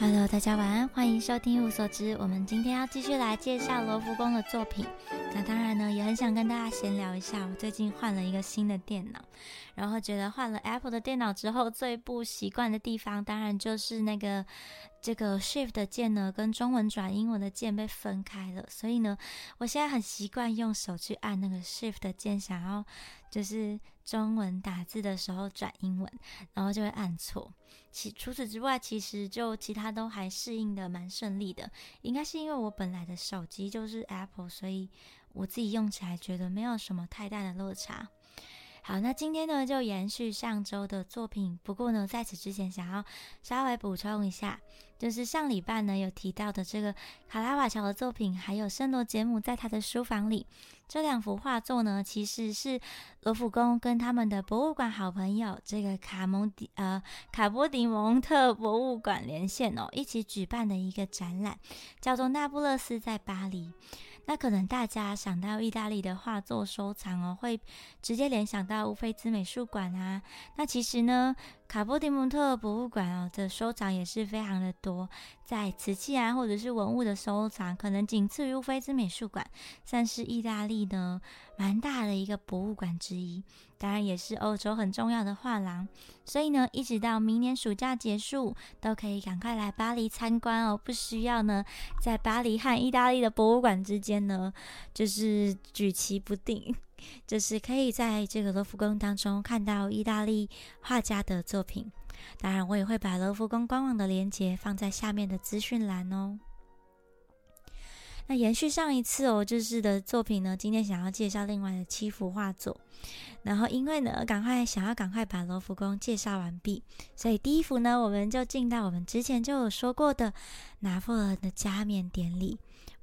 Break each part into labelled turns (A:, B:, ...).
A: Hello，大家晚安，欢迎收听一无所知。我们今天要继续来介绍罗浮宫的作品。那当然呢，也很想跟大家闲聊一下，我最近换了一个新的电脑，然后觉得换了 Apple 的电脑之后，最不习惯的地方，当然就是那个这个 Shift 的键呢，跟中文转英文的键被分开了。所以呢，我现在很习惯用手去按那个 Shift 的键，想要就是中文打字的时候转英文，然后就会按错。其除此之外，其实就其他都还适应的蛮顺利的。应该是因为我本来的手机就是 Apple，所以我自己用起来觉得没有什么太大的落差。好，那今天呢就延续上周的作品。不过呢，在此之前想要稍微补充一下，就是上礼拜呢有提到的这个卡拉瓦乔的作品，还有圣罗杰姆在他的书房里这两幅画作呢，其实是罗浮宫跟他们的博物馆好朋友这个卡蒙迪呃卡波迪蒙特博物馆连线哦，一起举办的一个展览，叫做《那不勒斯在巴黎》。那可能大家想到意大利的画作收藏哦，会直接联想到乌菲兹美术馆啊。那其实呢，卡波迪蒙特博物馆哦的收藏也是非常的多，在瓷器啊或者是文物的收藏，可能仅次于菲兹美术馆，算是意大利呢蛮大的一个博物馆之一。当然也是欧洲很重要的画廊，所以呢，一直到明年暑假结束，都可以赶快来巴黎参观哦，不需要呢在巴黎和意大利的博物馆之间呢，就是举棋不定，就是可以在这个罗浮宫当中看到意大利画家的作品。当然，我也会把罗浮宫官网的链接放在下面的资讯栏哦。那延续上一次哦，就是的作品呢，今天想要介绍另外的七幅画作。然后因为呢，赶快想要赶快把罗浮宫介绍完毕，所以第一幅呢，我们就进到我们之前就有说过的拿破仑的加冕典礼。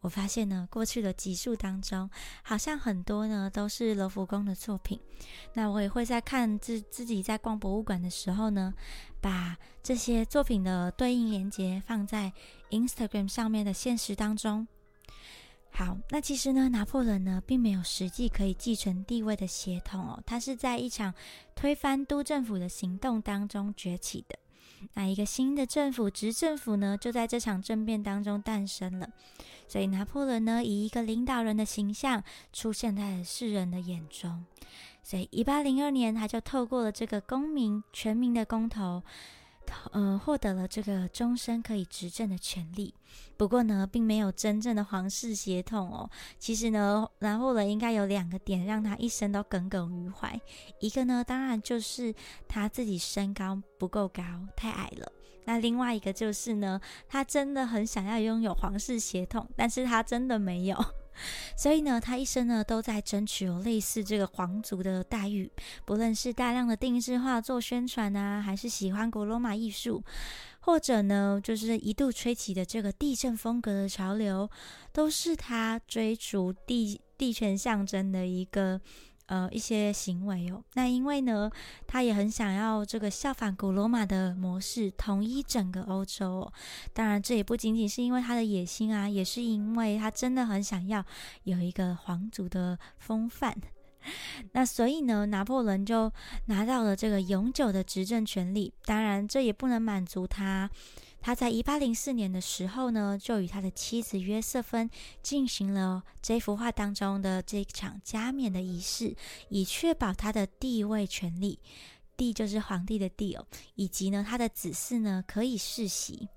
A: 我发现呢，过去的集数当中，好像很多呢都是罗浮宫的作品。那我也会在看自自己在逛博物馆的时候呢，把这些作品的对应链接放在 Instagram 上面的现实当中。好，那其实呢，拿破仑呢并没有实际可以继承地位的血统哦，他是在一场推翻都政府的行动当中崛起的。那一个新的政府执政府呢，就在这场政变当中诞生了。所以拿破仑呢，以一个领导人的形象出现在世人的眼中。所以一八零二年，他就透过了这个公民全民的公投。呃，获得了这个终身可以执政的权利。不过呢，并没有真正的皇室血统哦。其实呢，拿破仑应该有两个点让他一生都耿耿于怀。一个呢，当然就是他自己身高不够高，太矮了。那另外一个就是呢，他真的很想要拥有皇室血统，但是他真的没有。所以呢，他一生呢都在争取有类似这个皇族的待遇，不论是大量的定制化做宣传啊，还是喜欢古罗马艺术，或者呢，就是一度吹起的这个地震风格的潮流，都是他追逐地地权象征的一个。呃，一些行为哦，那因为呢，他也很想要这个效仿古罗马的模式，统一整个欧洲。哦。当然，这也不仅仅是因为他的野心啊，也是因为他真的很想要有一个皇族的风范。那所以呢，拿破仑就拿到了这个永久的执政权利。当然，这也不能满足他。他在一八零四年的时候呢，就与他的妻子约瑟芬进行了这幅画当中的这场加冕的仪式，以确保他的地位权利，帝就是皇帝的帝哦，以及呢他的子嗣呢可以世袭。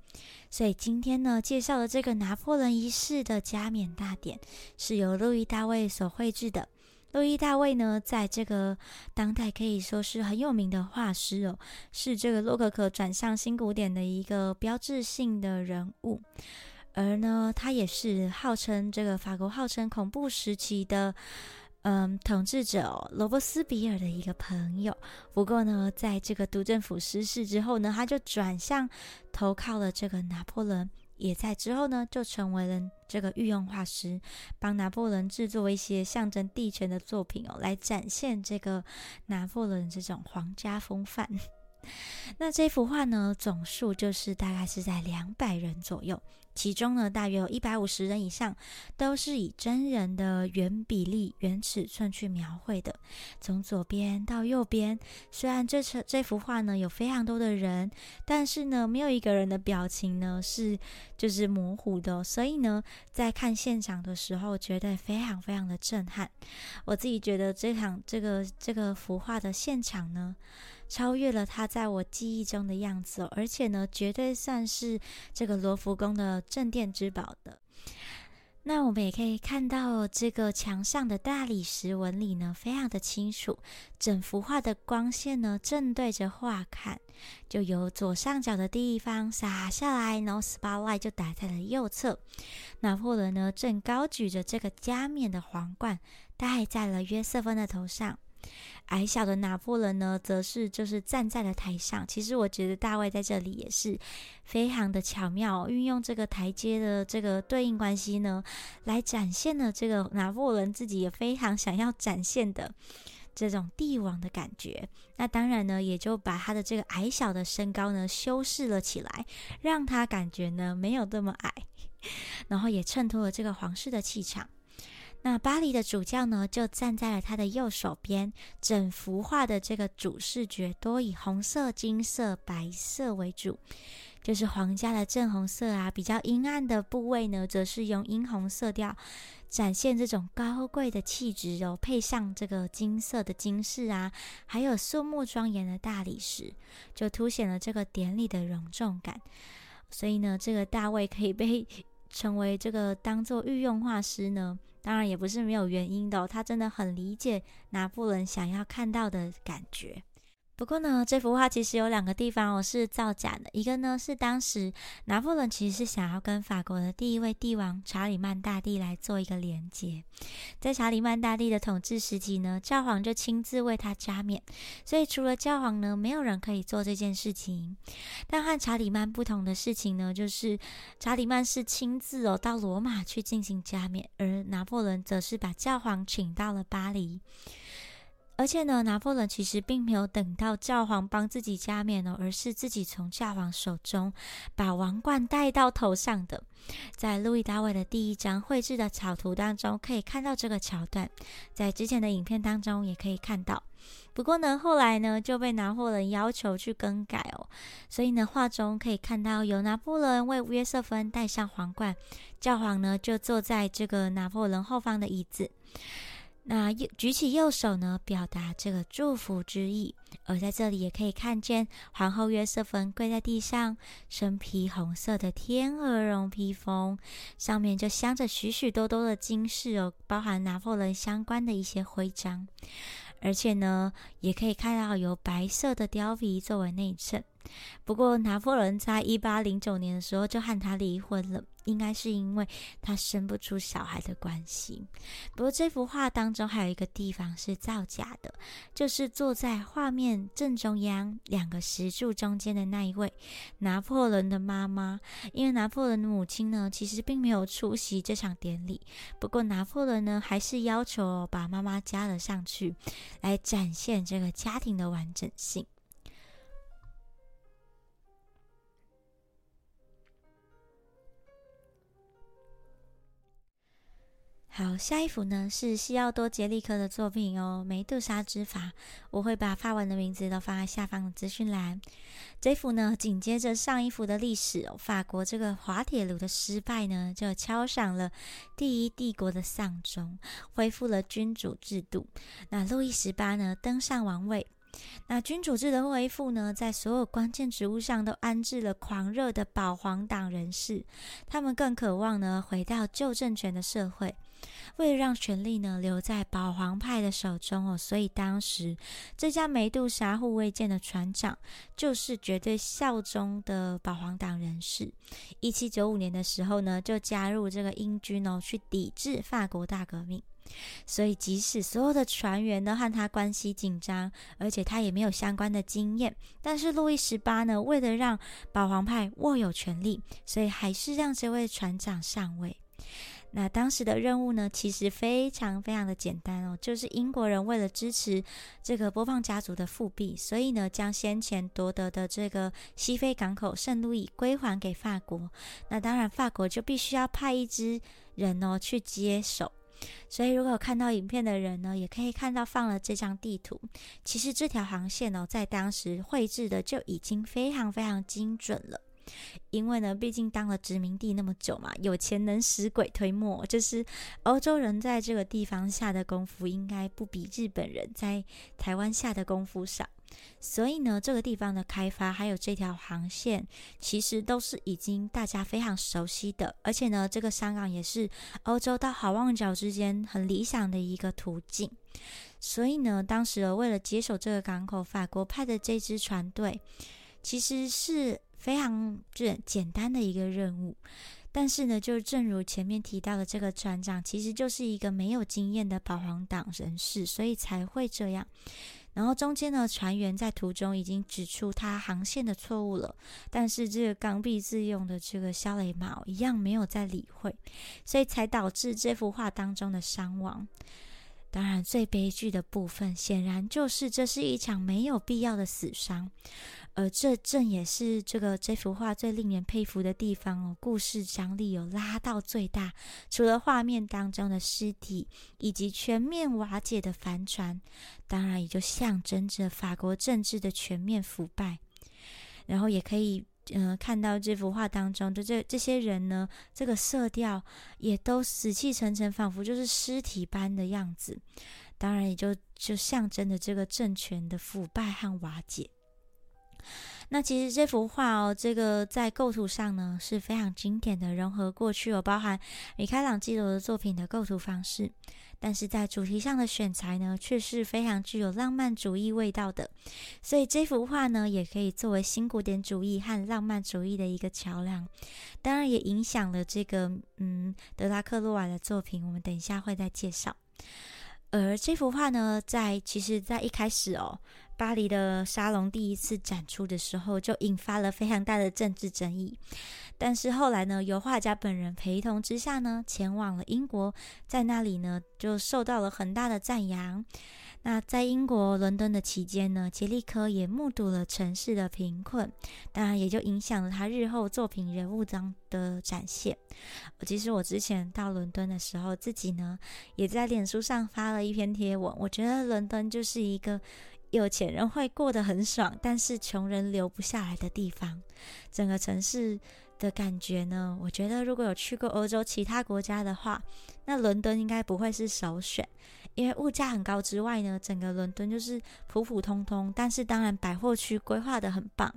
A: 所以今天呢介绍的这个拿破仑一世的加冕大典，是由路易大卫所绘制的。路易大卫呢，在这个当代可以说是很有名的画师哦，是这个洛可可转向新古典的一个标志性的人物。而呢，他也是号称这个法国号称恐怖时期的嗯统治者罗伯斯比尔的一个朋友。不过呢，在这个督政府失势之后呢，他就转向投靠了这个拿破仑。也在之后呢，就成为了这个御用画师，帮拿破仑制作一些象征帝权的作品哦，来展现这个拿破仑这种皇家风范。那这幅画呢，总数就是大概是在两百人左右，其中呢，大约有一百五十人以上都是以真人的原比例、原尺寸去描绘的。从左边到右边，虽然这这幅画呢有非常多的人，但是呢，没有一个人的表情呢是就是模糊的。所以呢，在看现场的时候，觉得非常非常的震撼。我自己觉得这场这个这个幅画的现场呢。超越了他在我记忆中的样子，而且呢，绝对算是这个罗浮宫的镇店之宝的。那我们也可以看到，这个墙上的大理石纹理呢，非常的清楚。整幅画的光线呢，正对着画看，就由左上角的地方洒下来，然后 spotlight 就打在了右侧。拿破仑呢，正高举着这个加冕的皇冠，戴在了约瑟芬的头上。矮小的拿破仑呢，则是就是站在了台上。其实我觉得大卫在这里也是非常的巧妙，运用这个台阶的这个对应关系呢，来展现了这个拿破仑自己也非常想要展现的这种帝王的感觉。那当然呢，也就把他的这个矮小的身高呢修饰了起来，让他感觉呢没有这么矮，然后也衬托了这个皇室的气场。那巴黎的主教呢，就站在了他的右手边。整幅画的这个主视觉多以红色、金色、白色为主，就是皇家的正红色啊。比较阴暗的部位呢，则是用殷红色调展现这种高贵的气质哦。配上这个金色的金饰啊，还有肃穆庄严的大理石，就凸显了这个典礼的隆重感。所以呢，这个大卫可以被成为这个当做御用画师呢。当然也不是没有原因的，他真的很理解拿破仑想要看到的感觉。不过呢，这幅画其实有两个地方我是造假的。一个呢是当时拿破仑其实是想要跟法国的第一位帝王查理曼大帝来做一个连接。在查理曼大帝的统治时期呢，教皇就亲自为他加冕，所以除了教皇呢，没有人可以做这件事情。但和查理曼不同的事情呢，就是查理曼是亲自哦到罗马去进行加冕，而拿破仑则是把教皇请到了巴黎。而且呢，拿破仑其实并没有等到教皇帮自己加冕哦，而是自己从教皇手中把王冠戴到头上的。在路易大卫的第一张绘制的草图当中，可以看到这个桥段，在之前的影片当中也可以看到。不过呢，后来呢就被拿破仑要求去更改哦，所以呢，画中可以看到有拿破仑为约瑟芬戴上皇冠，教皇呢就坐在这个拿破仑后方的椅子。那右举起右手呢，表达这个祝福之意。而在这里也可以看见皇后约瑟芬跪在地上，身披红色的天鹅绒披风，上面就镶着许许多多的金饰哦，包含拿破仑相关的一些徽章。而且呢，也可以看到有白色的貂皮作为内衬。不过，拿破仑在一八零九年的时候就和他离婚了，应该是因为他生不出小孩的关系。不过，这幅画当中还有一个地方是造假的，就是坐在画面正中央两个石柱中间的那一位拿破仑的妈妈。因为拿破仑的母亲呢，其实并没有出席这场典礼。不过，拿破仑呢，还是要求把妈妈加了上去，来展现这个家庭的完整性。好，下一幅呢是西奥多·杰利克的作品哦，《梅杜莎之法》。我会把发文的名字都放在下方的资讯栏。这幅呢，紧接着上一幅的历史哦，法国这个滑铁卢的失败呢，就敲响了第一帝国的丧钟，恢复了君主制度。那路易十八呢登上王位。那君主制的恢复呢，在所有关键职务上都安置了狂热的保皇党人士，他们更渴望呢回到旧政权的社会。为了让权力呢留在保皇派的手中哦，所以当时这家梅杜莎护卫舰的船长就是绝对效忠的保皇党人士。一七九五年的时候呢，就加入这个英军哦，去抵制法国大革命。所以即使所有的船员呢和他关系紧张，而且他也没有相关的经验，但是路易十八呢为了让保皇派握有权力，所以还是让这位船长上位。那当时的任务呢，其实非常非常的简单哦，就是英国人为了支持这个波旁家族的复辟，所以呢，将先前夺得的这个西非港口圣路易归还给法国。那当然，法国就必须要派一支人哦去接手。所以，如果看到影片的人呢，也可以看到放了这张地图。其实这条航线哦，在当时绘制的就已经非常非常精准了。因为呢，毕竟当了殖民地那么久嘛，有钱能使鬼推磨，就是欧洲人在这个地方下的功夫，应该不比日本人在台湾下的功夫少。所以呢，这个地方的开发还有这条航线，其实都是已经大家非常熟悉的。而且呢，这个香港也是欧洲到好望角之间很理想的一个途径。所以呢，当时为了接手这个港口，法国派的这支船队，其实是非常简简单的一个任务。但是呢，就正如前面提到的，这个船长其实就是一个没有经验的保皇党人士，所以才会这样。然后中间呢，船员在途中已经指出他航线的错误了，但是这个刚愎自用的这个肖雷马一样没有在理会，所以才导致这幅画当中的伤亡。当然，最悲剧的部分显然就是这是一场没有必要的死伤。而这正也是这个这幅画最令人佩服的地方哦，故事张力有拉到最大。除了画面当中的尸体以及全面瓦解的帆船，当然也就象征着法国政治的全面腐败。然后也可以嗯看到这幅画当中的这这些人呢，这个色调也都死气沉沉，仿佛就是尸体般的样子。当然也就就象征着这个政权的腐败和瓦解。那其实这幅画哦，这个在构图上呢是非常经典的，融合过去有包含米开朗基罗的作品的构图方式，但是在主题上的选材呢却是非常具有浪漫主义味道的，所以这幅画呢也可以作为新古典主义和浪漫主义的一个桥梁，当然也影响了这个嗯德拉克洛瓦的作品，我们等一下会再介绍。而这幅画呢，在其实，在一开始哦。巴黎的沙龙第一次展出的时候，就引发了非常大的政治争议。但是后来呢，由画家本人陪同之下呢，前往了英国，在那里呢，就受到了很大的赞扬。那在英国伦敦的期间呢，杰利科也目睹了城市的贫困，当然也就影响了他日后作品人物章的展现。其实我之前到伦敦的时候，自己呢也在脸书上发了一篇贴文，我觉得伦敦就是一个。有钱人会过得很爽，但是穷人留不下来的地方。整个城市的感觉呢？我觉得如果有去过欧洲其他国家的话，那伦敦应该不会是首选，因为物价很高之外呢，整个伦敦就是普普通通。但是当然百货区规划的很棒。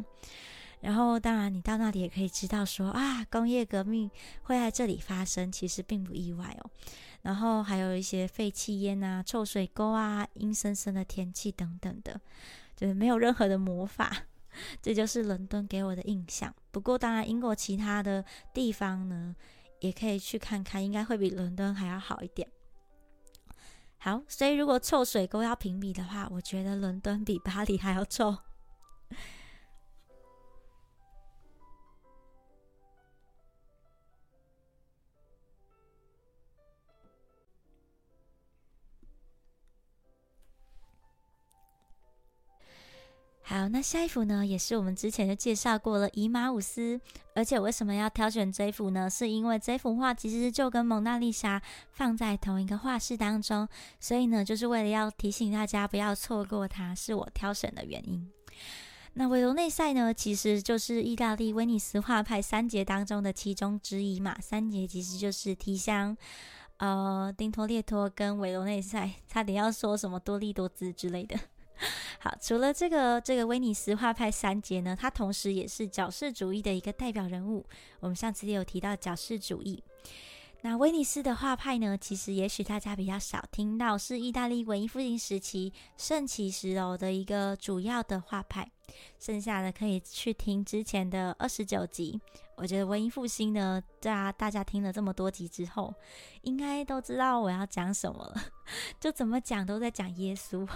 A: 然后，当然，你到那里也可以知道说啊，工业革命会在这里发生，其实并不意外哦。然后还有一些废弃烟啊、臭水沟啊、阴森森的天气等等的，就是没有任何的魔法。这就是伦敦给我的印象。不过，当然，英国其他的地方呢，也可以去看看，应该会比伦敦还要好一点。好，所以如果臭水沟要评比的话，我觉得伦敦比巴黎还要臭。好，那下一幅呢，也是我们之前就介绍过了，以马五斯。而且为什么要挑选这幅呢？是因为这幅画其实就跟蒙娜丽莎放在同一个画室当中，所以呢，就是为了要提醒大家不要错过它，是我挑选的原因。那维罗内塞呢，其实就是意大利威尼斯画派三杰当中的其中之一嘛。三杰其实就是提香、呃，丁托列托跟维罗内塞，差点要说什么多利多兹之类的。好，除了这个这个威尼斯画派三杰呢，它同时也是矫饰主义的一个代表人物。我们上次也有提到矫饰主义。那威尼斯的画派呢，其实也许大家比较少听到，是意大利文艺复兴时期盛起时哦的一个主要的画派。剩下的可以去听之前的二十九集。我觉得文艺复兴呢，大家大家听了这么多集之后，应该都知道我要讲什么了。就怎么讲都在讲耶稣。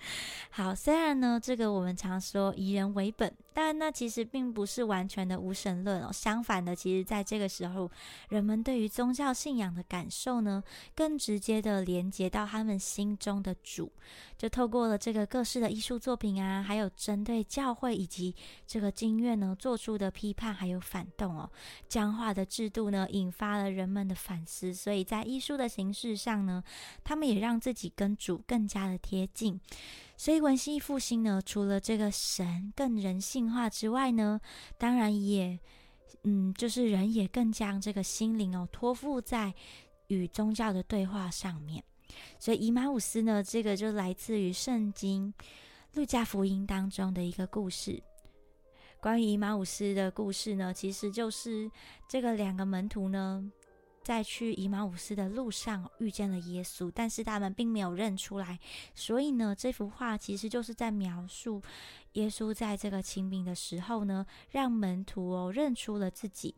A: 好，虽然呢，这个我们常说以人为本，但那其实并不是完全的无神论哦。相反的，其实在这个时候，人们对于宗教信仰的感受呢，更直接的连接到他们心中的主，就透过了这个各式的艺术作品啊，还有针对教会以及这个经院呢做出的批判还有反动哦，僵化的制度呢，引发了人们的反思。所以在艺术的形式上呢，他们也让自己跟主更加的贴近。所以文艺复兴呢，除了这个神更人性化之外呢，当然也，嗯，就是人也更将这个心灵哦托付在与宗教的对话上面。所以以马五斯呢，这个就来自于圣经路加福音当中的一个故事。关于以马五斯的故事呢，其实就是这个两个门徒呢。在去以马五斯的路上遇见了耶稣，但是他们并没有认出来。所以呢，这幅画其实就是在描述耶稣在这个清饼的时候呢，让门徒哦认出了自己。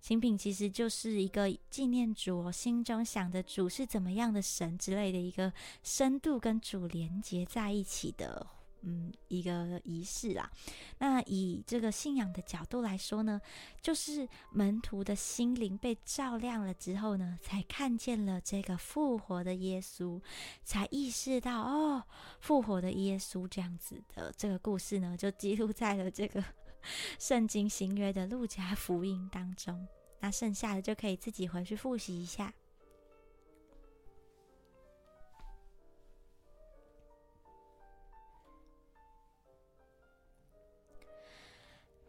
A: 清饼其实就是一个纪念主哦，心中想的主是怎么样的神之类的一个深度跟主连接在一起的。嗯，一个仪式啦。那以这个信仰的角度来说呢，就是门徒的心灵被照亮了之后呢，才看见了这个复活的耶稣，才意识到哦，复活的耶稣这样子的这个故事呢，就记录在了这个 圣经新约的路加福音当中。那剩下的就可以自己回去复习一下。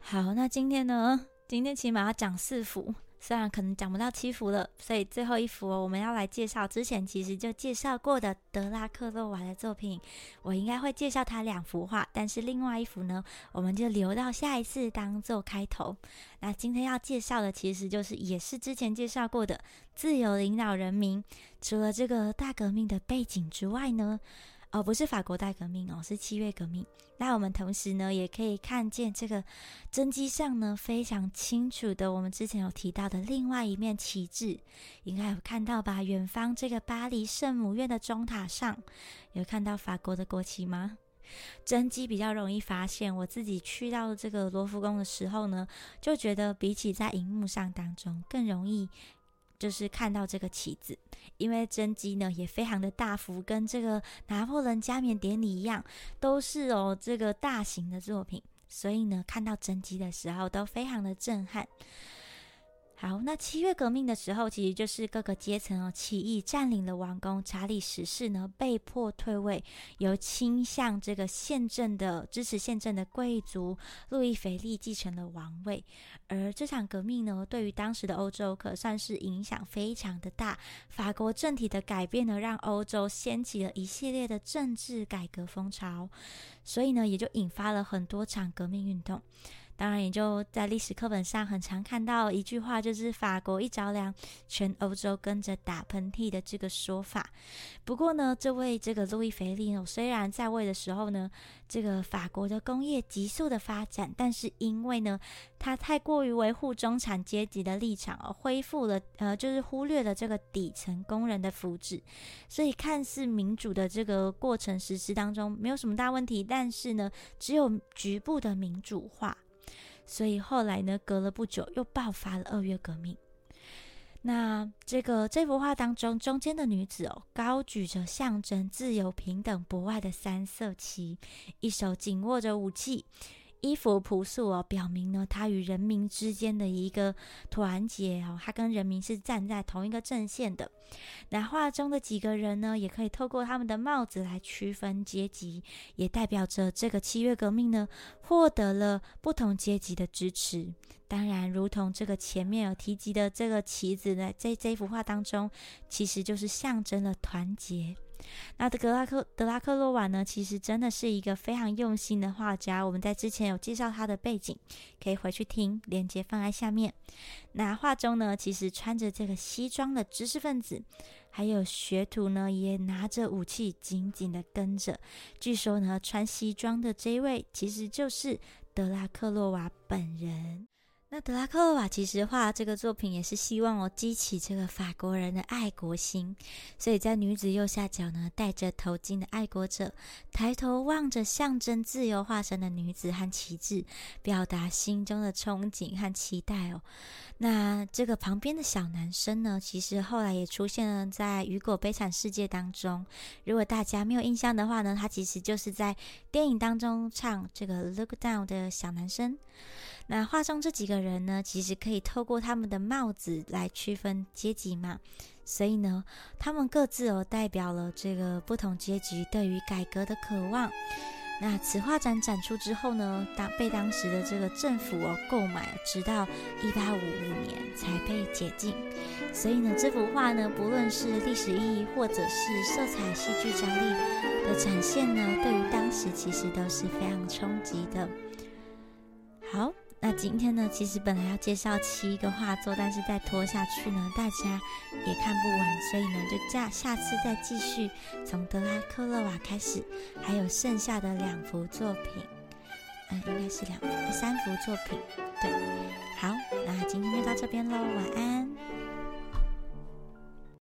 A: 好，那今天呢？今天起码要讲四幅，虽然可能讲不到七幅了。所以最后一幅，我们要来介绍之前其实就介绍过的德拉克洛瓦的作品。我应该会介绍他两幅画，但是另外一幅呢，我们就留到下一次当做开头。那今天要介绍的其实就是也是之前介绍过的自由领导人民。除了这个大革命的背景之外呢？哦，不是法国大革命哦，是七月革命。那我们同时呢，也可以看见这个真机上呢非常清楚的，我们之前有提到的另外一面旗帜，应该有看到吧？远方这个巴黎圣母院的钟塔上有看到法国的国旗吗？真机比较容易发现，我自己去到这个罗浮宫的时候呢，就觉得比起在荧幕上当中更容易。就是看到这个旗子，因为真迹呢也非常的大幅，跟这个拿破仑加冕典礼一样，都是哦这个大型的作品，所以呢看到真迹的时候都非常的震撼。好，那七月革命的时候，其实就是各个阶层哦起义占领了王宫，查理十世呢被迫退位，由倾向这个宪政的支持宪政的贵族路易腓力继承了王位。而这场革命呢，对于当时的欧洲可算是影响非常的大。法国政体的改变呢，让欧洲掀起了一系列的政治改革风潮，所以呢，也就引发了很多场革命运动。当然，也就在历史课本上很常看到一句话，就是“法国一着凉，全欧洲跟着打喷嚏”的这个说法。不过呢，这位这个路易菲利诺，虽然在位的时候呢，这个法国的工业急速的发展，但是因为呢，他太过于维护中产阶级的立场，而恢复了呃，就是忽略了这个底层工人的福祉，所以看似民主的这个过程实施当中没有什么大问题，但是呢，只有局部的民主化。所以后来呢，隔了不久又爆发了二月革命。那这个这幅画当中，中间的女子哦，高举着象征自由、平等、博爱的三色旗，一手紧握着武器。衣服朴素哦，表明呢，他与人民之间的一个团结哦，他跟人民是站在同一个阵线的。那画中的几个人呢，也可以透过他们的帽子来区分阶级，也代表着这个七月革命呢，获得了不同阶级的支持。当然，如同这个前面有提及的这个旗子呢，在这幅画当中，其实就是象征了团结。那德拉克德拉克洛瓦呢？其实真的是一个非常用心的画家。我们在之前有介绍他的背景，可以回去听，链接放在下面。那画中呢，其实穿着这个西装的知识分子，还有学徒呢，也拿着武器紧紧的跟着。据说呢，穿西装的这位其实就是德拉克洛瓦本人。那德拉克洛瓦其实画这个作品也是希望哦激起这个法国人的爱国心，所以在女子右下角呢，戴着头巾的爱国者抬头望着象征自由化身的女子和旗帜，表达心中的憧憬和期待哦。那这个旁边的小男生呢，其实后来也出现了在《雨果悲惨世界》当中。如果大家没有印象的话呢，他其实就是在电影当中唱这个《Look Down》的小男生。那画中这几个人呢，其实可以透过他们的帽子来区分阶级嘛，所以呢，他们各自哦代表了这个不同阶级对于改革的渴望。那此画展展出之后呢，当被当时的这个政府哦购买，直到一八五五年才被解禁。所以呢，这幅画呢，不论是历史意义或者是色彩戏剧张力的展现呢，对于当时其实都是非常冲击的。好。那今天呢，其实本来要介绍七个画作，但是再拖下去呢，大家也看不完，所以呢，就下下次再继续从德拉克勒瓦开始，还有剩下的两幅作品，嗯，应该是两三幅作品，对，好，那今天就到这边喽，晚安。